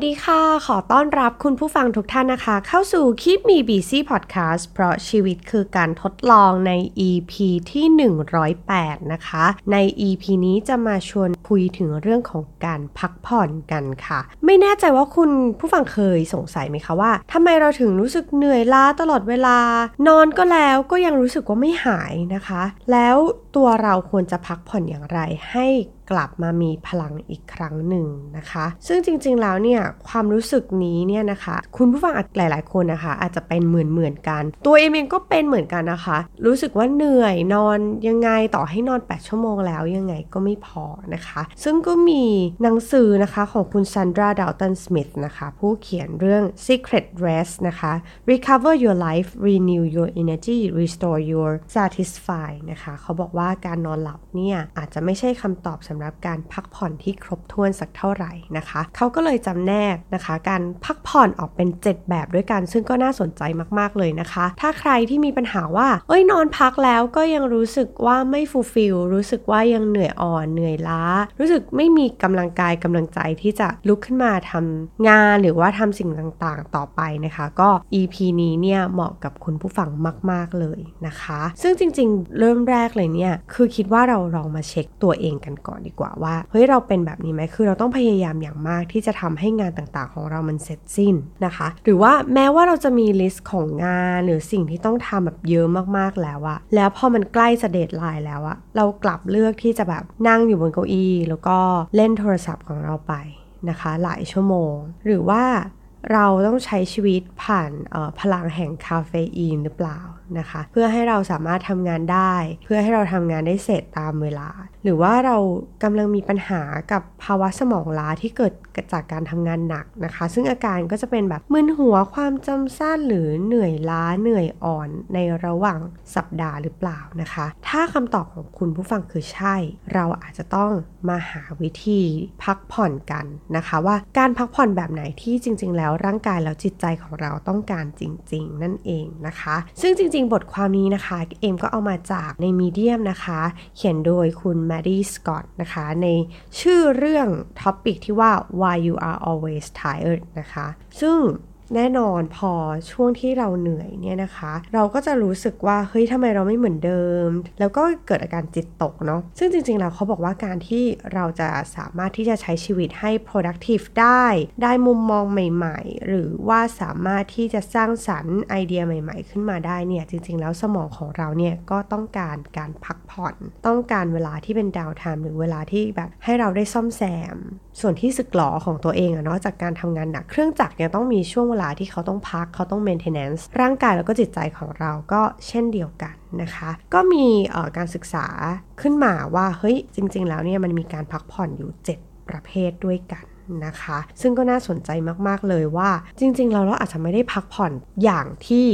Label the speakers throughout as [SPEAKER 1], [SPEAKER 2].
[SPEAKER 1] วัสดีค่ะ ขอต้อนรับคุณผู้ฟังทุกท่านนะคะ เข้าสู่ Keep Me Busy Podcast เพราะชีวิตคือการทดลองใน EP ที่ 108 นะคะ ใน EP นี้จะมาชวนคุยถึงเรื่องของการพักผ่อนกันค่ะ ไม่แน่ใจว่าคุณผู้ฟังเคยสงสัยไหมคะว่าทำไมเราถึงรู้สึกเหนื่อยล้าตลอดเวลา นอนก็แล้วก็ยังรู้สึกว่าไม่หายนะคะ แล้วตัวเราควรจะพักผ่อนอย่างไรให้ กลับมามีพลังอีกครั้งหนึ่งนะคะ ซึ่งจริงๆแล้วเนี่ยความรู้สึกนี้เนี่ยนะคะ คุณผู้ฟังหลาย ๆ คนนะคะ อาจจะเป็นเหมือนเหมือนกัน ตัวเองเองก็เป็นเหมือนกันนะคะ รู้สึกว่าเหนื่อยนอนยังไงต่อให้นอน 8 ชั่วโมงแล้วยังไงก็ไม่พอนะคะ ซึ่งก็มีหนังสือนะคะของคุณซันดราดาวตันสมิธนะคะ ผู้เขียนเรื่อง Secret Rest นะคะ Recover Your Life Renew Your Energy Restore Your Satisfy นะคะ เขาบอกว่าการนอนหลับเนี่ยอาจจะไม่ใช่คำตอบสำหรับการพักผ่อนที่ครบถ้วนสักเท่าไหร่นะคะ เขาก็เลยจำแนกนะคะ การพักผ่อนออกเป็น 7 แบบด้วยกัน ซึ่งก็น่าสนใจมากๆเลยนะคะ ถ้าใครที่มีปัญหาว่า เอ้ยนอนพักแล้วก็ยังรู้สึกว่าไม่ฟูลฟิลรู้สึกว่ายังเหนื่อยอ่อนเหนื่อยล้า รู้สึกไม่มีกำลังกายกำลังใจที่จะลุกขึ้นมาทำงานหรือว่าทำสิ่งต่างๆ ต่อไปนะคะ ก็ EP นี้เนี่ยเหมาะกับคุณผู้ฟังมาก ๆเลยนะคะ ซึ่งจริงๆ เริ่มแรกเลยเนี่ยคือคิดว่าเราลองมาเช็คตัวเองกันก่อนดีกว่าว่าเฮ้ยเราเป็นแบบนี้ไหมคือเราต้องพยายามอย่างมากที่จะทำให้งานต่างๆ ของเรามันเสร็จสิ้นนะคะ หรือว่าแม้ว่าเราจะมี list ของงานหรือสิ่งที่ต้องทำแบบเยอะมากๆแล้วอะแล้วพอมันใกล้จะ deadline แล้วอะเรากลับเลือกที่จะแบบนั่งอยู่บนเก้าอี้ แล้วก็เล่นโทรศัพท์ของเราไปนะคะ หลายชั่วโมง หรือว่าเราต้องใช้ชีวิตผ่านพลังแห่งคาเฟอีนหรือเปล่า นะคะ เพื่อให้เราสามารถทำงานได้ เพื่อให้เราทำงานได้เสร็จตามเวลา หรือว่าเรากำลังมีปัญหากับภาวะสมองล้าที่เกิดจากการทำงานหนักนะคะ ซึ่งอาการก็จะเป็นแบบมึนหัวความจำสั้นหรือเหนื่อยล้าเหนื่อยอ่อนในระหว่างสัปดาห์หรือเปล่านะคะ ถ้าคำตอบของคุณผู้ฟังคือใช่ เราอาจจะต้องมาหาวิธีพักผ่อนกันนะคะ ว่าการพักผ่อนแบบไหนที่จริง ๆ แล้วร่างกายแล้วจิตใจของเราต้องการจริง ๆ นั่นเองนะคะ ซึ่งจริงๆบทความนี้นะคะ เอมก็เอามาจากในมีเดียมนะคะ เขียนโดยคุณแมรี่สกอตนะคะ ในชื่อเรื่อง topic ที่ว่า why you are always tired นะคะ ซึ่ง แน่นอนพอช่วงที่เราเหนื่อยเนี่ยนะคะ เราก็จะรู้สึกว่าเฮ้ยทำไมเราไม่เหมือนเดิม แล้วก็เกิดอาการจิตตกเนาะซึ่งจริงๆแล้วเขาบอกว่าการที่เราจะสามารถที่จะใช้ชีวิตให้ productive ได้ ได้มุมมองใหม่ ๆ หรือว่าสามารถที่จะสร้างสรรค์ไอเดียใหม่ ๆ ขึ้นมาได้เนี่ยจริง ๆ แล้วสมองของเราเนี่ยก็ต้องการการพักผ่อน ต้องการเวลาที่เป็นดาวไทม์หรือเวลาที่แบบให้เราได้ซ่อมแซม ส่วนที่สึกหลอของตัวเองอะเนาะจากการทำงานหนักเครื่องจักรเนี่ยต้องมีช่วงเวลาที่เขาต้องพักเขาต้อง maintenance ร่างกายแล้วก็จิตใจของเราก็เช่นเดียวกันนะคะ ก็มีการศึกษาขึ้นมาว่าเฮ้ยจริง ๆ แล้วเนี่ยมันมีการพักผ่อนอยู่ 7 ประเภทด้วยกันนะคะ ซึ่งก็น่าสนใจมากๆเลยว่าจริง ๆ เราเราอาจจะไม่ได้พักผ่อนอย่างที่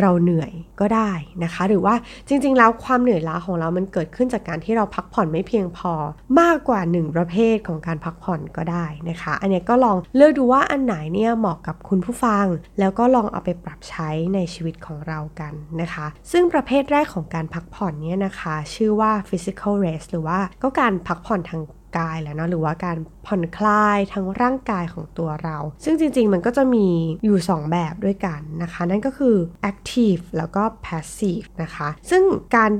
[SPEAKER 1] เราเหนื่อยก็ได้นะคะ หรือว่าจริง ๆ แล้วความเหนื่อยล้าของเรามันเกิดขึ้นจากการที่เราพักผ่อนไม่เพียงพอมากกว่า 1 ประเภทของการพักผ่อนก็ได้นะคะ อันนี้ก็ลองเลือกดูว่าอันไหนเนี่ยเหมาะกับคุณผู้ฟัง แล้วก็ลองเอาไปปรับใช้ในชีวิตของเรากันนะคะ ซึ่งประเภทแรกของการพักผ่อนเนี่ยนะคะ ชื่อว่า physical rest หรือว่าก็การพักผ่อนทาง กายแล้วนะหรือว่าการผ่อนคลายทั้งร่างกายของตัวเรา ซึ่งจริงๆมันก็จะมีอยู่ 2 แบบด้วยกันนะคะ นั่นก็คือ active แล้วก็ passive นะคะ ซึ่งการ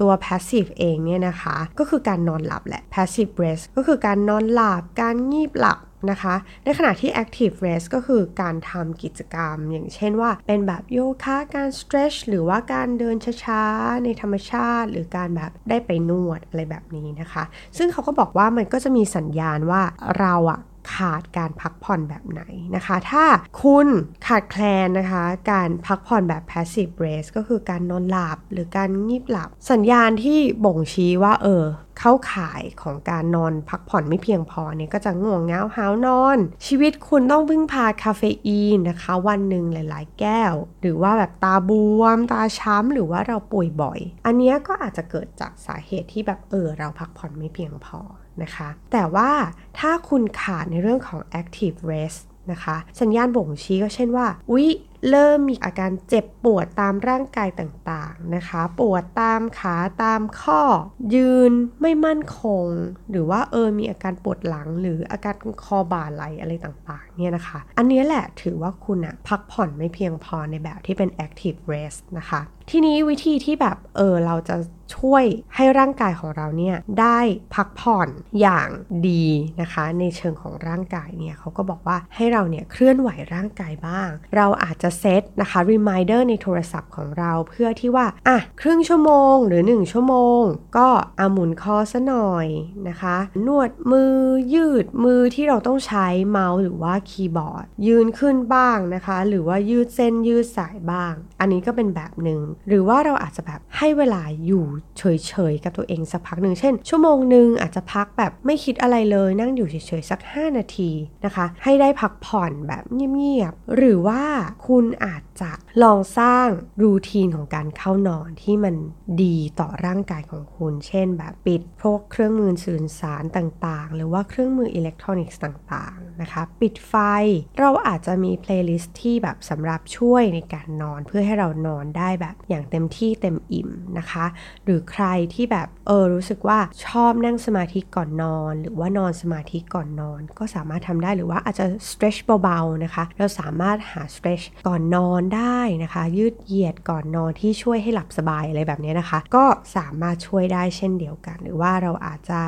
[SPEAKER 1] ตัว passive เองเนี่ยนะคะ ก็คือการนอนหลับแหละ passive rest ก็คือการนอนหลับการงีบหลับ นะคะ ในขณะที่ active rest ก็คือการทำกิจกรรม อย่างเช่นว่า เป็นแบบโยคะการ stretch หรือว่าการเดินช้าๆ ในธรรมชาติ หรือการแบบได้ไปนวดอะไรแบบนี้นะคะ ซึ่งเขาก็บอกว่ามันก็จะมีสัญญาณว่าเราอะ ขาดการพักผ่อนแบบไหนนะคะ ถ้าคุณขาดแคลนนะคะ การพักผ่อนแบบ passive rest ก็คือการนอนหลับหรือการงีบหลับ สัญญาณที่บ่งชี้ว่าเออเข้าข่ายของการนอนพักผ่อนไม่เพียงพอเนี่ยก็จะง่วงเหงาหาวนอน ชีวิตคุณต้องพึ่งพาคาเฟอีนนะคะ วันหนึ่งหลาย ๆ แก้ว หรือว่าแบบตาบวม ตาช้ำ หรือว่าเราป่วยบ่อย อันนี้ก็อาจจะเกิดจากสาเหตุที่แบบเออเราพักผ่อนไม่เพียงพอ นะคะ แต่ว่าถ้าคุณขาดในเรื่องของ active rest นะคะ สัญญาณบ่งชี้ก็เช่นว่า อุ๊ย เริ่มมีอาการเจ็บปวดตามร่างกายต่างๆนะคะ ปวดตามขาตามข้อ ยืนไม่มั่นคง หรือว่าเออมีอาการปวดหลัง หรืออาการคอบ่าไหลอะไรต่างๆเนี่ยนะคะ อันนี้แหละถือว่าคุณอะพักผ่อนไม่เพียงพอในแบบที่เป็น active rest นะคะทีนี้วิธีที่แบบเออเราจะช่วยให้ร่างกายของเราเนี่ยได้พักผ่อนอย่างดีนะคะ ในเชิงของร่างกายเนี่ยเขาก็บอกว่าให้เราเนี่ยเคลื่อนไหวร่างกายบ้าง เราอาจจะเซตนะคะ reminder ในโทรศัพท์ของเราเพื่อที่ว่าอะครึ่งชั่วโมงหรือ 1 ชั่วโมง ก็อาหมุนคอซะหน่อยนะคะ นวดมือยืดมือที่เราต้องใช้เมาส์หรือว่าคีย์บอร์ด ยืนขึ้นบ้างนะคะ หรือว่ายืดเส้นยืดสายบ้าง อันนี้ก็เป็นแบบหนึ่งหรือว่าเราอาจจะแบบให้เวลาอยู่เฉยๆกับตัวเองสักพักหนึ่งเช่น ชั่วโมงหนึ่งอาจจะพักแบบไม่คิดอะไรเลยนั่งอยู่เฉยๆสัก 5 นาทีนะคะ ให้ได้พักผ่อนแบบเงียบๆหรือว่าคุณอาจจะลองสร้างรูทีนของการเข้านอนที่มันดีต่อร่างกายของคุณ เช่น แบบปิดพวกเครื่องมือสื่อสารต่างๆ หรือว่าเครื่องมืออิเล็กทรอนิกส์ต่างๆนะคะ ปิดไฟเราอาจจะมี playlist ที่แบบสำหรับช่วยในการนอนเพื่อให้เรานอนได้แบบอย่างเต็มที่เต็มอิ่มนะคะ หรือใครที่แบบเออรู้สึกว่าชอบนั่งสมาธิก่อนนอน หรือว่านอนสมาธิก่อนนอน ก็สามารถทำได้หรือว่าอาจจะ stretch เบาๆนะคะ เราสามารถหา stretch ก่อนนอนได้นะคะ ยืดเหยียดก่อนนอนที่ช่วยให้หลับสบายอะไรแบบนี้นะคะ ก็สามารถช่วยได้เช่นเดียวกัน หรือว่าเราอาจจะ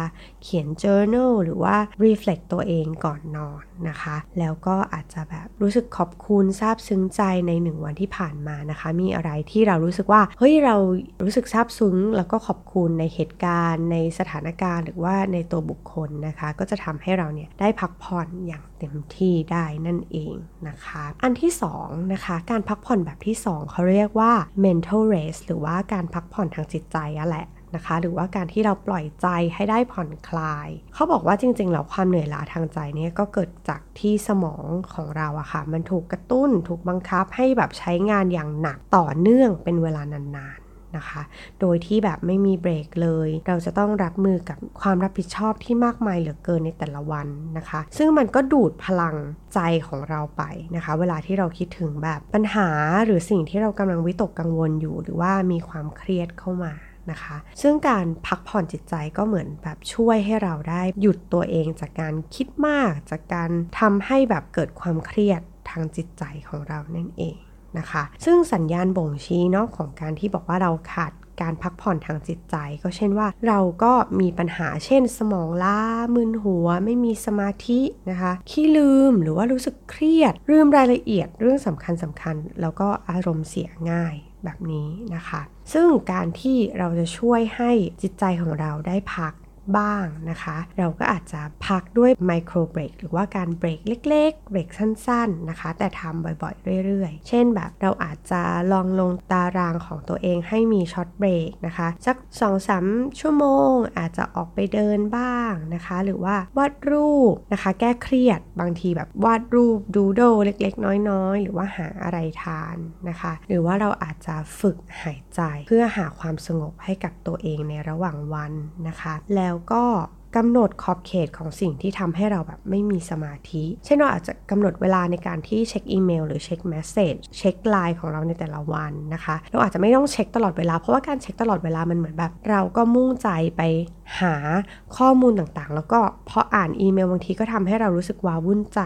[SPEAKER 1] เขียน journal หรือว่า reflect ตัวเองก่อนนอนนะคะ แล้วก็อาจจะแบบรู้สึกขอบคุณซาบซึ้งใจในหนึ่งวันที่ผ่านมานะคะ มีอะไรที่เรารู้สึกว่า เฮ้ยเรารู้สึกซาบซึ้ง แล้วก็ขอบคุณในเหตุการณ์ ในสถานการณ์ หรือว่าในตัวบุคคลนะคะ ก็จะทำให้เราเนี่ยได้พักผ่อนอย่างเต็มที่ได้นั่นเองนะคะ อันที่2นะคะการพักผ่อนแบบที่ 2เขาเรียกว่า mental rest หรือว่าการพักผ่อนทางจิตใจอะแหละ นะคะ หรือว่าการที่เราปล่อยใจให้ได้ผ่อนคลาย เขาบอกว่าจริงๆแล้วความเหนื่อยล้าทางใจเนี่ยก็เกิดจากที่สมองของเราอะค่ะ มันถูกกระตุ้นถูกบังคับให้แบบใช้งานอย่างหนักต่อเนื่องเป็นเวลานานๆนะคะ โดยที่แบบไม่มีเบรกเลย เราจะต้องรับมือกับความรับผิดชอบที่มากมายเหลือเกินในแต่ละวันนะคะ ซึ่งมันก็ดูดพลังใจของเราไปนะคะ เวลาที่เราคิดถึงแบบปัญหาหรือสิ่งที่เรากำลังวิตกกังวลอยู่ หรือว่ามีความเครียดเข้ามา นะคะ ซึ่งการพักผ่อนจิตใจก็เหมือนแบบช่วยให้เราได้หยุดตัวเองจากการคิดมาก จากการทำให้แบบเกิดความเครียดทางจิตใจของเรานั่นเองนะคะ ซึ่งสัญญาณบ่งชี้เนาะของการที่บอกว่าเราขาดการพักผ่อนทางจิตใจ ก็เช่นว่าเราก็มีปัญหาเช่น สมองล้ามึนหัว ไม่มีสมาธินะคะขี้ลืมหรือว่ารู้สึกเครียดลืมรายละเอียดเรื่องสำคัญสำคัญ แล้วก็อารมณ์เสียง่าย แบบนี้นะคะ ซึ่งการที่เราจะช่วยให้จิตใจของเราได้พัก บ้างนะคะ เราก็อาจจะพักด้วยไมโครเบรกหรือว่าการเบรกเล็กๆ เบรกสั้นๆนะคะ แต่ทำบ่อยๆ เรื่อยๆ เช่นแบบเราอาจจะลองลงตารางของตัวเองให้มีช็อตเบรกนะคะ สัก2-3ชั่วโมง อาจจะออกไปเดินบ้างนะคะ หรือว่าวาดรูปนะคะ แก้เครียดบางทีแบบวาดรูป doodle เล็กๆ น้อยๆ หรือว่าหาอะไรทานนะคะ หรือว่าเราอาจจะฝึกหายใจเพื่อหาความสงบให้กับตัวเองในระหว่างวันนะคะ แล้วก็กำหนดขอบเขตของสิ่งที่ทำให้เราแบบไม่มีสมาธิ เช่นเราอาจจะกำหนดเวลาในการที่เช็คอีเมลหรือเช็ค message เช็คไลน์ของเราในแต่ละวันนะคะ เราอาจจะไม่ต้องเช็คตลอดเวลา เพราะว่าการเช็คตลอดเวลามันเหมือนแบบ เราก็มุ่งใจไปหาข้อมูลต่างๆ แล้วก็พออ่านอีเมลบางทีก็ทำให้เรารู้สึกว้าวุ่นใจ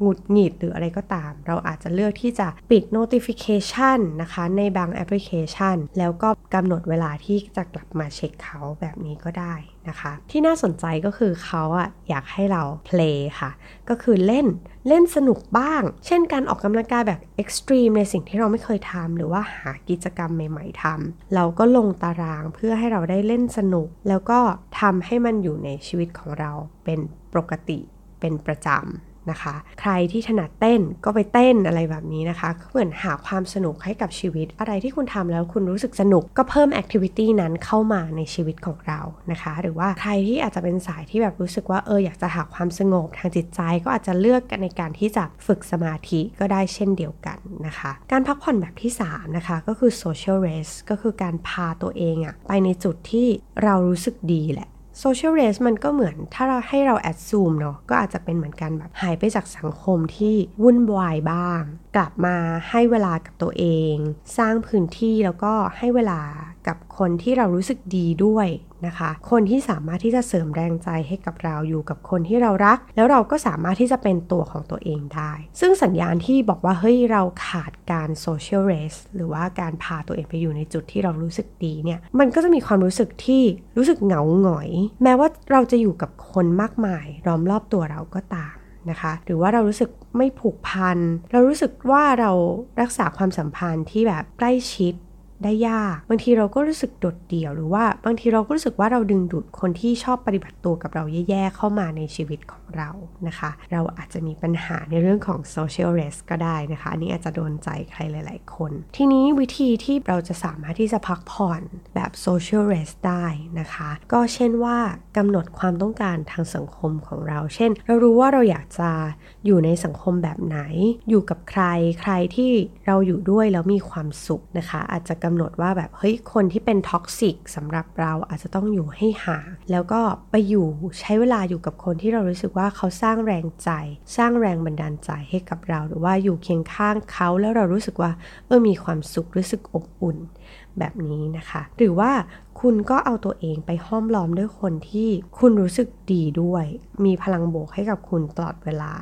[SPEAKER 1] หงุดหงิดหรืออะไรก็ตาม เราอาจจะเลือกที่จะปิด notification นะคะในบางแอปพลิเคชัน แล้วก็กำหนดเวลาที่จะกลับมาเช็คเขาแบบนี้ก็ได้นะคะ ที่น่าสนใจก็คือเขาอะอยากให้เรา play ค่ะ ก็คือเล่นเล่นสนุกบ้าง เช่นการออกกำลังกายแบบ extreme ในสิ่งที่เราไม่เคยทำหรือว่าหากิจกรรมใหม่ ๆทำเราก็ลงตารางเพื่อให้เราได้เล่นสนุก แล้วก็ทำให้มันอยู่ในชีวิตของเราเป็นปกติเป็นประจำ นะคะ ใครที่ถนัดเต้นก็ไปเต้นอะไรแบบนี้นะคะเหมือนหาความสนุกให้กับชีวิต อะไรที่คุณทำแล้วคุณรู้สึกสนุกก็เพิ่มแอคทิวิตี้นั้นเข้ามาในชีวิตของเรานะคะ หรือว่าใครที่อาจจะเป็นสายที่แบบรู้สึกว่าเอออยากจะหาความสงบทางจิตใจก็อาจจะเลือกกันในการที่จะฝึกสมาธิก็ได้เช่นเดียวกันนะคะ การพักผ่อนแบบที่ 3 นะคะ ก็คือ social rest ก็คือการพาตัวเองอะไปในจุดที่เรารู้สึกดีแหละ โซเชียลเรสมันก็เหมือนถ้าเราให้เราแอดซูมเนาะก็อาจจะเป็นเหมือนกันแบบหายไปจากสังคมที่วุ่นวายบ้าง กลับมาให้เวลากับตัวเอง สร้างพื้นที่แล้วก็ให้เวลากับคนที่เรารู้สึกดีด้วยนะคะ คนที่สามารถที่จะเสริมแรงใจให้กับเราอยู่กับคนที่เรารัก แล้วเราก็สามารถที่จะเป็นตัวของตัวเองได้ ซึ่งสัญญาณที่บอกว่าเฮ้ยเราขาดการโซเชียลเรสหรือว่าการพาตัวเองไปอยู่ในจุดที่เรารู้สึกดีเนี่ยมันก็จะมีความรู้สึกที่รู้สึกเหงาหงอย แม้ว่าเราจะอยู่กับคนมากมายล้อมรอบตัวเราก็ตามนะคะหรือว่าเรารู้สึกไม่ผูกพัน เรารู้สึกว่าเรารักษาความสัมพันธ์ที่แบบใกล้ชิด ได้ยาก บางทีเราก็รู้สึกโดดเดี่ยวหรือว่าบางทีเราก็รู้สึกว่าเราดึงดูดคนที่ชอบปฏิบัติตัวกับเราแย่ๆเข้ามาในชีวิตของเรานะคะ เราอาจจะมีปัญหาในเรื่องของ social rest ก็ได้นะคะ อันนี้อาจจะโดนใจใครหลาย ๆ คน ทีนี้วิธีที่เราจะสามารถที่จะพักผ่อนแบบ social rest ได้นะคะ ก็เช่นว่ากำหนดความต้องการทางสังคมของเรา เช่น เรารู้ว่าเราอยากจะอยู่ในสังคมแบบไหน อยู่กับใคร ใครที่เราอยู่ด้วยแล้วมีความสุขนะคะ อาจจะกำำหนดว่าแบบเฮ้ยคนที่เป็นท็อกซิกสำหรับเราอาจจะต้องอยู่ให้ห่างแล้วก็ไปอยู่ใช้เวลาอยู่กับคนที่เรารู้สึกว่าเขาสร้างแรงใจ สร้างแรงบันดาลใจให้กับเรา หรือว่าอยู่เคียงข้างเขาแล้วเรารู้สึกว่าเออมีความสุขรู้สึกอบอุ่นแบบนี้นะคะ หรือว่าคุณก็เอาตัวเองไปห้อมล้อมด้วยคนที่คุณรู้สึกดีด้วย มีพลังบวกให้กับคุณตลอดเวลา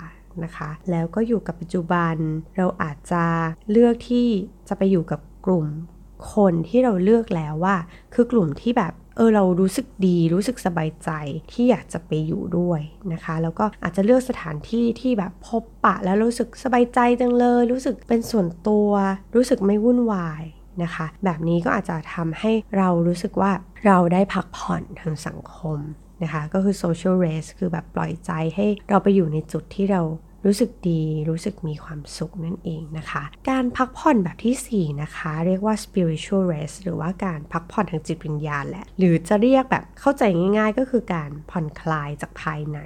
[SPEAKER 1] นะคะ แล้วก็อยู่กับปัจจุบันเราอาจจะเลือกที่จะไปอยู่กับกลุ่ม คนที่เราเลือกแล้วว่า คือกลุ่มที่แบบเออเรารู้สึกดีรู้สึกสบายใจที่อยากจะไปอยู่ด้วยนะคะ แล้วก็อาจจะเลือกสถานที่ที่แบบพบปะแล้วรู้สึกสบายใจจังเลย รู้สึกเป็นส่วนตัว รู้สึกไม่วุ่นวายนะคะ แบบนี้ก็อาจจะทำให้เรารู้สึกว่าเราได้พักผ่อนทางสังคมนะคะ ก็คือ social rest คือแบบปล่อยใจให้เราไปอยู่ในจุดที่เรา รู้สึกดีรู้สึกมีความสุขนั่นเองนะคะ การพักผ่อนแบบที่ 4 นะคะ เรียกว่า spiritual rest หรือว่าการพักผ่อนทางจิตวิญญาณแหละ หรือจะเรียกแบบเข้าใจง่ายๆ ก็คือการผ่อนคลายจากภายใน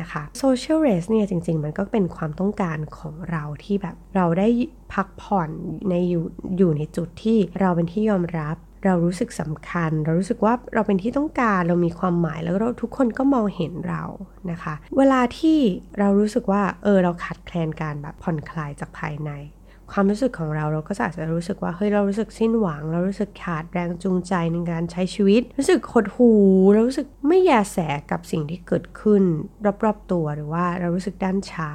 [SPEAKER 1] นะคะ social rest เนี่ยจริงๆ มันก็เป็นความต้องการของเราที่แบบเราได้พักผ่อนในอยู่อยู่ในจุดที่เราเป็นที่ยอมรับ เรารู้สึกสำคัญ เรารู้สึกว่าเราเป็นที่ต้องการเรามีความหมายแล้วเราทุกคนก็มองเห็นเรานะคะ เวลาที่เรารู้สึกว่าเออเราขาดแคลนการแบบผ่อนคลายจากภายใน ความรู้สึกของเราเราก็อาจจะรู้สึกว่าเฮ้ยเรารู้สึกสิ้นหวัง เรารู้สึกขาดแรงจูงใจในการใช้ชีวิต รู้สึกหดหูเรารู้สึกไม่แยแสกับสิ่งที่เกิดขึ้น รอบๆตัวหรือว่าเรารู้สึกด้านชา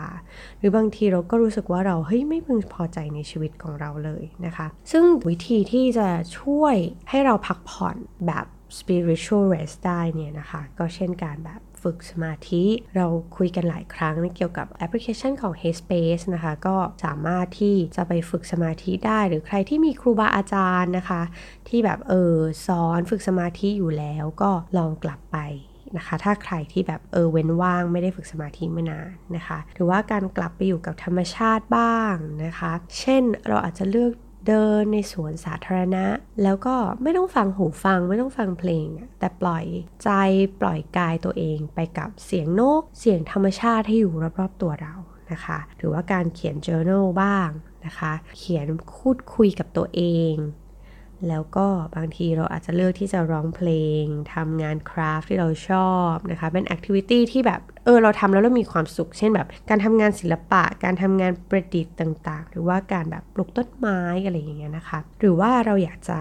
[SPEAKER 1] หรือบางทีเราก็รู้สึกว่าเราเฮ้ยไม่พึงพอใจในชีวิตของเราเลยนะคะ ซึ่งวิธีที่จะช่วยให้เราพักผ่อนแบบ spiritual rest ได้เนี่ยนะคะ ก็เช่นการแบบ ฝึกสมาธิ เราคุยกันหลายครั้งเกี่ยวกับแอปพลิเคชันของ Headspace นะคะ ก็สามารถที่จะไปฝึกสมาธิได้ หรือใครที่มีครูบาอาจารย์นะคะ ที่แบบเออสอนฝึกสมาธิอยู่แล้วก็ลองกลับไปนะคะถ้าใครที่แบบเออเว้นว่างไม่ได้ฝึกสมาธิมานานนะคะ หรือว่าการกลับไปอยู่กับธรรมชาติบ้างนะคะ เช่นเราอาจจะเลือก เดินในสวนสาธารณะ แล้วก็ไม่ต้องฟังหูฟังไม่ต้องฟังเพลง แต่ปล่อยใจปล่อยกายตัวเองไปกับเสียงนก เสียงธรรมชาติที่อยู่รอบๆตัวเรานะคะหรือว่าการเขียน journal บ้างนะคะ เขียนคูดคุยกับตัวเอง แล้วก็บางทีเราอาจจะเลือกที่จะร้องเพลงทำงานคราฟที่เราชอบนะคะ เป็นแอคทิวิตี้ที่แบบ เออ เราทำแล้วเรามีความสุข เช่นแบบ การทำงานศิลปะ การทำงานประดิษฐ์ต่าง ๆ หรือว่าการแบบปลูกต้นไม้อะไรอย่างเงี้ยนะคะ หรือว่าเราอยากจะ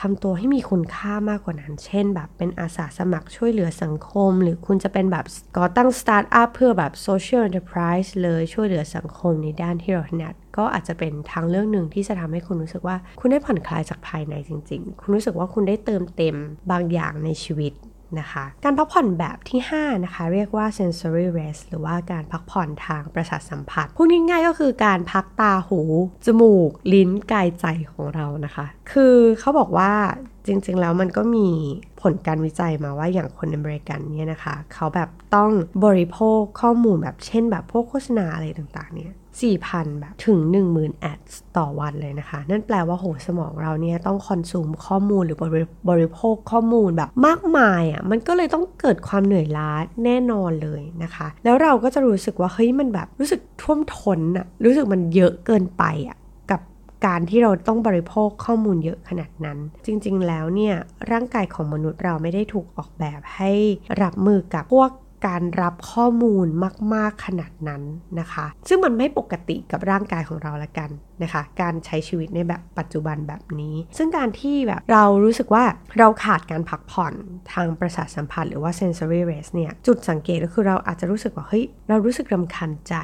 [SPEAKER 1] ทำตัวให้มีคุณค่ามากกว่านั้น เช่น แบบเป็นอาสาสมัครช่วยเหลือสังคม หรือคุณจะเป็นแบบก่อตั้งสตาร์ทอัพเพื่อแบบ social enterprise เลยช่วยเหลือสังคมในด้านที่เราถนัดก็อาจจะเป็นทางเรื่องหนึ่งที่จะทำให้คุณรู้สึกว่า คุณได้ผ่อนคลายจากภายในจริง ๆ คุณรู้สึกว่าคุณได้เติมเต็มบางอย่างในชีวิต นะคะ การพักผ่อนแบบที่ 5 นะคะ เรียกว่า sensory rest หรือว่าการพักผ่อนทางประสาทสัมผัส พูดง่ายๆก็คือการพักตาหู จมูก ลิ้น กายใจของเรานะคะ คือเขาบอกว่า จริงๆ แล้วมันก็มีผลการวิจัยมาว่าอย่างคนอเมริกันเนี่ยนะคะ เขาแบบต้องบริโภคข้อมูลแบบเช่นแบบพวกโฆษณาอะไรต่างๆ เนี่ย4,000 แบบถึง 10,000 แอดต่อวันเลยนะคะ นั่นแปลว่าโหสมองเราเนี่ยต้องคอนซูมข้อมูลหรือบริโภคข้อมูลแบบมากมายอะ่ะมันก็เลยต้องเกิดความเหนื่อยล้าแน่นอนเลยนะคะ แล้วเราก็จะรู้สึกว่าเฮ้ยมันแบบรู้สึกท่วมท้นอะ่ะรู้สึกมันเยอะเกินไปอะ่ะ การที่เราต้องบริโภคข้อมูลเยอะขนาดนั้น จริงๆแล้วเนี่ยร่างกายของมนุษย์เราไม่ได้ถูกออกแบบให้รับมือกับพวก การรับข้อมูลมาก ๆ ขนาดนั้นนะคะ ซึ่งมันไม่ปกติกับร่างกายของเราละกันนะคะ การใช้ชีวิตในแบบปัจจุบันแบบนี้ ซึ่งการที่แบบเรารู้สึกว่าเราขาดการพักผ่อนทางประสาทสัมผัสหรือว่า sensory rest เนี่ย จุดสังเกตก็คือเราอาจจะรู้สึกว่า เฮ้ย เรารู้สึกรำคาญใจ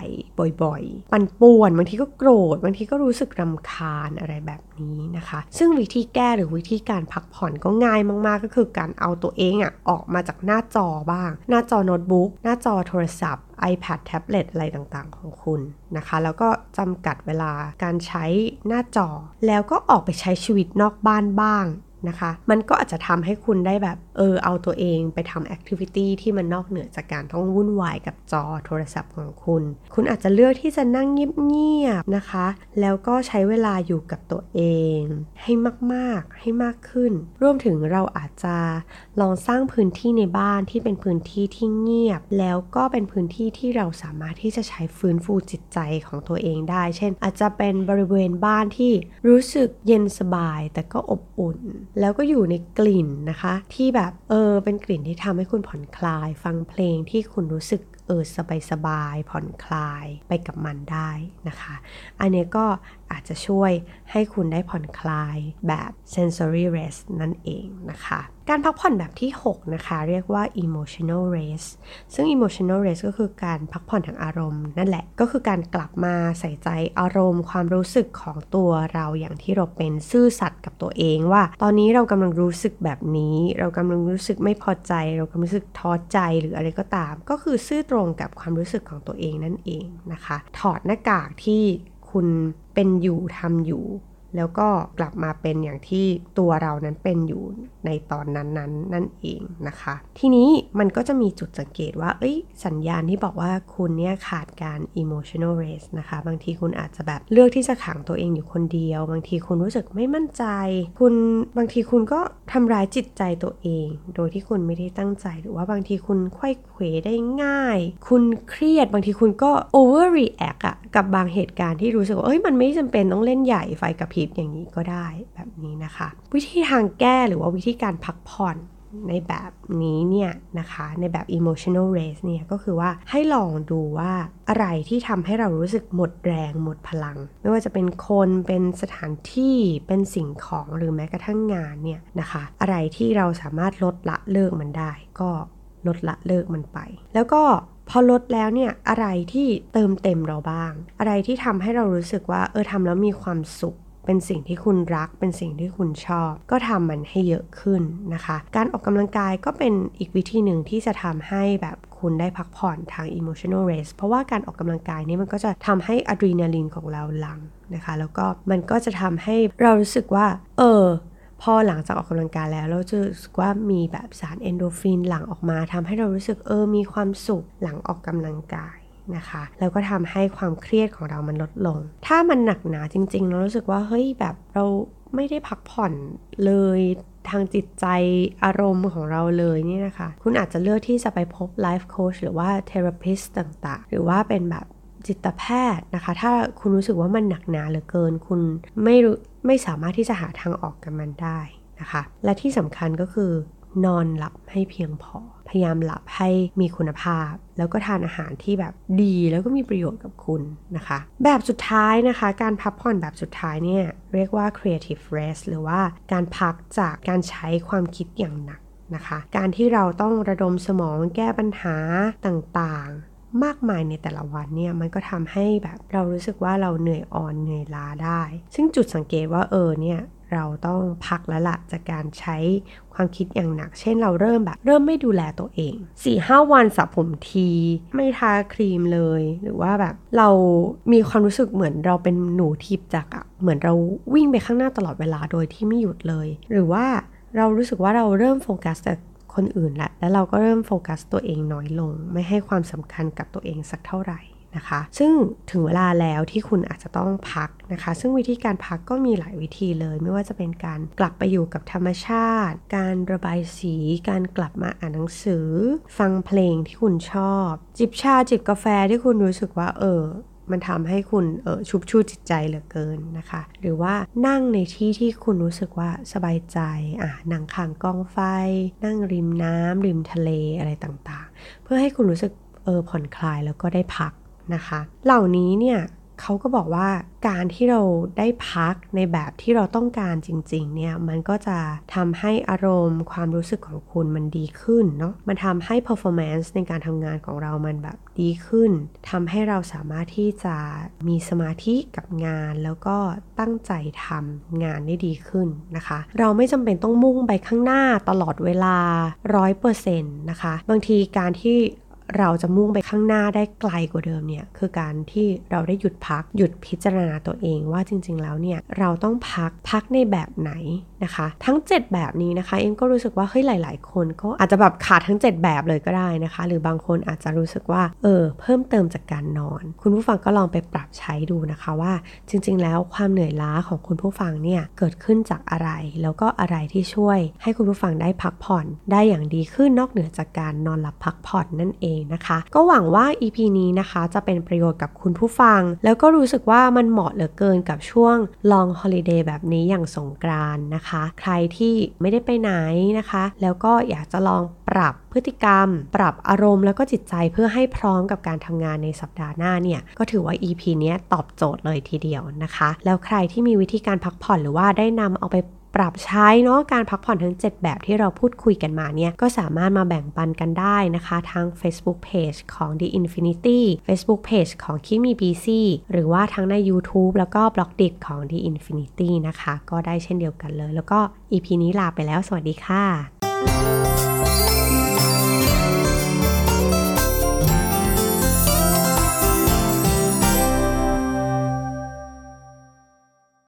[SPEAKER 1] บ่อยๆ ปั่นป่วน บางทีก็โกรธ บางทีก็รู้สึกรำคาญอะไรแบบนี้นะคะ ซึ่งวิธีแก้หรือวิธีการพักผ่อนก็ง่ายมาก ๆ ก็คือการเอาตัวเองอะออกมาจากหน้าจอบ้าง หน้าจอโน้ตบุ๊กหน้าจอโทรศัพท์ iPad แท็บเล็ตอะไรต่างๆ ของคุณนะคะ แล้วก็จำกัดเวลาการใช้หน้าจอ แล้วก็ออกไปใช้ชีวิตนอกบ้านบ้างนะคะ มันก็อาจจะทำให้คุณได้แบบ เออเอาตัวเองไปทำแอคทิวิตี้ที่มันนอกเหนือจากการต้องวุ่นวายกับจอโทรศัพท์ของคุณ คุณอาจจะเลือกที่จะนั่งเงียบๆนะคะ แล้วก็ใช้เวลาอยู่กับตัวเอง ให้มากๆ ให้มากขึ้น รวมถึงเราอาจจะลองสร้างพื้นที่ในบ้านที่เป็นพื้นที่ที่เงียบ แล้วก็เป็นพื้นที่ที่เราสามารถที่จะใช้ฟื้นฟูจิตใจของตัวเองได้ เช่น อาจจะเป็นบริเวณบ้านที่รู้สึกเย็นสบายแต่ก็อบอุ่น แล้วก็อยู่ในกลิ่นนะคะ ที่แบบเออ เป็นกลิ่นที่ทำให้คุณผ่อนคลาย ฟังเพลงที่คุณรู้สึกเออสบายสบายผ่อนคลายไปกับมันได้นะคะ อันนี้ก็ อาจจะช่วยให้คุณได้ผ่อนคลายแบบ sensory rest นั่นเองนะคะ การพักผ่อนแบบที่ 6 นะคะ เรียกว่า emotional rest ซึ่ง emotional rest ก็คือการพักผ่อนทางอารมณ์นั่นแหละ ก็คือการกลับมาใส่ใจอารมณ์ ความรู้สึกของตัวเราอย่างที่เราเป็นซื่อสัตย์กับตัวเองว่า ตอนนี้เรากำลังรู้สึกแบบนี้ เรากำลังรู้สึกไม่พอใจ เรากำลังรู้สึกท้อใจหรืออะไรก็ตาม ก็คือซื่อตรงกับความรู้สึกของตัวเองนั่นเองนะคะ ถอดหน้ากากที่ คุณเป็นอยู่ทำอยู่ แล้วก็กลับมาเป็นอย่างที่ตัวเรานั้นเป็นอยู่ในตอนนั้นๆนนนั่นเองนะคะ ทีนี้มันก็จะมีจุดสังเกตว่า เอ้ย สัญญาณที่บอกว่าคุณเนี่ยขาดการ emotional rest นะคะ บางทีคุณอาจจะแบบเลือกที่จะขังตัวเองอยู่คนเดียว บางทีคุณรู้สึกไม่มั่นใจ คุณบางทีคุณก็ทำร้ายจิตใจตัวเอง โดยที่คุณไม่ได้ตั้งใจ หรือว่าบางทีคุณควยเขวได้ง่าย คุณเครียด บางทีคุณก็ overreact อะกับบางเหตุการณ์ที่รู้สึกว่า เอ้ย มันไม่จำเป็นต้องเล่นใหญ่ไฟกระพริบอย่างนี้ก็ได้แบบนี้นะคะ วิธีทางแก้หรือว่าวิธีการพักผ่อนในแบบนี้เนี่ยนะคะ ในแบบ emotional rest เนี่ยก็คือว่าให้ลองดูว่าอะไรที่ทำให้เรารู้สึกหมดแรงหมดพลัง ไม่ว่าจะเป็นคนเป็นสถานที่เป็นสิ่งของหรือแม้กระทั่งงานเนี่ยนะคะ อะไรที่เราสามารถลดละเลิกมันได้ ก็ลดละเลิกมันไป แล้วก็พอลดแล้วเนี่ยอะไรที่เติมเต็มเราบ้าง อะไรที่ทำให้เรารู้สึกว่าเออทำแล้วมีความสุข เป็นสิ่งที่คุณรัก เป็นสิ่งที่คุณชอบ ก็ทำมันให้เยอะขึ้นนะคะ การออกกำลังกายก็เป็นอีกวิธีหนึ่งที่จะทำให้แบบคุณได้พักผ่อนทาง emotional rest เพราะว่าการออกกำลังกายนี่มันก็จะทำให้อะดรีนาลีนของเราหลั่งนะคะ แล้วก็มันก็จะทำให้เรารู้สึกว่า เออพอหลังจากออกกำลังกายแล้วเราจะรู้สึกว่ามีแบบสารเอนโดฟินหลั่งออกมาทำให้เรารู้สึกเออมีความสุขหลังออกกำลังกาย นะคะ แล้วก็ทำให้ความเครียดของเรามันลดลง ถ้ามันหนักหนาจริงๆเรารู้สึกว่าเฮ้ยแบบเราไม่ได้พักผ่อนเลยทางจิตใจอารมณ์ของเราเลยนี่นะคะ คุณอาจจะเลือกที่จะไปพบไลฟ์โค้ชหรือว่าเทอราพิสต่างๆ หรือว่าเป็นแบบจิตแพทย์นะคะ ถ้าคุณรู้สึกว่ามันหนักหนาเหลือเกิน คุณไม่รู้ไม่สามารถที่จะหาทางออกกับมันได้นะคะ และที่สำคัญก็คือ นอนหลับให้เพียงพอ พยายามหลับให้มีคุณภาพ แล้วก็ทานอาหารที่แบบดีแล้วก็มีประโยชน์กับคุณนะคะ แบบสุดท้ายนะคะ การพักผ่อนแบบสุดท้ายเนี่ยเรียกว่า creative rest หรือว่าการพักจากการใช้ความคิดอย่างหนักนะคะ การที่เราต้องระดมสมองแก้ปัญหาต่างๆมากมายในแต่ละวันเนี่ยมันก็ทำให้แบบเรารู้สึกว่าเราเหนื่อยอ่อนเหนื่อยล้าได้ ซึ่งจุดสังเกตว่าเออเนี่ย เราต้องพักแล้วละจากการใช้ความคิดอย่างหนัก เช่นเราเริ่มแบบ เริ่มไม่ดูแลตัวเอง4ี่ห้าวันสระผมที ไม่ทาครีมเลย หรือว่าแบบเรามีความรู้สึกเหมือนเราเป็นหนูทิพจักอะเหมือนเราวิ่งไปข้างหน้าตลอดเวลาโดยที่ไม่หยุดเลย หรือว่าเรารู้สึกว่าเราเริ่มโฟกัสแต่คนอื่นละแล้วเราก็เริ่มโฟกัสตัวเองน้อยลง ไม่ให้ความสำคัญกับตัวเองสักเท่าไหร่ นะคะ ซึ่งถึงเวลาแล้วที่คุณอาจจะต้องพักนะคะ ซึ่งวิธีการพักก็มีหลายวิธีเลย ไม่ว่าจะเป็นการกลับไปอยู่กับธรรมชาติ การระบายสี การกลับมาอ่านหนังสือ ฟังเพลงที่คุณชอบ จิบชาจิบกาแฟที่คุณรู้สึกว่าเออมันทำให้คุณเออชุบชูจิตใจเหลือเกินนะคะ หรือว่านั่งในที่ที่คุณรู้สึกว่าสบายใจอะนั่งข้างกองไฟ นั่งริมน้ำริมทะเลอะไรต่างๆ เพื่อให้คุณรู้สึกเออผ่อนคลายแล้วก็ได้พัก นะคะ เหล่านี้เนี่ยเขาก็บอกว่าการที่เราได้พักในแบบที่เราต้องการจริงๆเนี่ยมันก็จะทำให้อารมณ์ความรู้สึกของคุณมันดีขึ้นเนาะมันทำให้ performance ในการทำงานของเรามันแบบดีขึ้นทำให้เราสามารถที่จะมีสมาธิกับงาน แล้วก็ตั้งใจทำงานได้ดีขึ้นนะคะ เราไม่จำเป็นต้องมุ่งไปข้างหน้าตลอดเวลา100%นะคะ บางทีการที่ เราจะมุ่งไปข้างหน้าได้ไกลกว่าเดิมเนี่ยคือการที่เราได้หยุดพักหยุดพิจารณาตัวเองว่าจริง ๆ แล้วเนี่ยเราต้องพักพักในแบบไหนนะคะ ทั้ง 7 แบบนี้นะคะ เองก็รู้สึกว่าเฮ้ยหลาย ๆ คนก็อาจจะแบบขาดทั้ง 7 แบบเลยก็ได้นะคะ หรือบางคนอาจจะรู้สึกว่าเออเพิ่มเติมจากการนอน คุณผู้ฟังก็ลองไปปรับใช้ดูนะคะว่า จริง ๆ แล้วความเหนื่อยล้าของคุณผู้ฟังเนี่ยเกิดขึ้นจากอะไร แล้วก็อะไรที่ช่วย ให้คุณผู้ฟังได้พักผ่อน ได้อย่างดีขึ้นนอกเหนือจากการนอนหลับพักผ่อนนั่นเองนะคะ ก็หวังว่า EP นี้นะคะจะเป็นประโยชน์กับคุณผู้ฟัง แล้วก็รู้สึกว่ามันเหมาะเหลือเกินกับช่วง long holiday แบบนี้อย่างสงกรานนะคะ ใครที่ไม่ได้ไปไหนนะคะ แล้วก็อยากจะลองปรับพฤติกรรม ปรับอารมณ์แล้วก็จิตใจเพื่อให้พร้อมกับการทำงานในสัปดาห์หน้าเนี่ยก็ถือว่า EP นี้ตอบโจทย์เลยทีเดียวนะคะ แล้วใครที่มีวิธีการพักผ่อนหรือว่าได้นำเอาไป ปรับใช้เนาะการพักผ่อนทั้ง 7 แบบที่เราพูดคุยกันมาเนี่ยก็สามารถมาแบ่งปันกันได้นะคะทาง Facebook Page ของ The Infinity Facebook Page ของ Kimi BC หรือว่าทั้งใน YouTube แล้วก็บล็อกดิบของ The Infinity นะคะ ก็ได้เช่นเดียวกันเลย แล้วก็ EP นี้ลาไปแล้ว สวัสดีค่ะ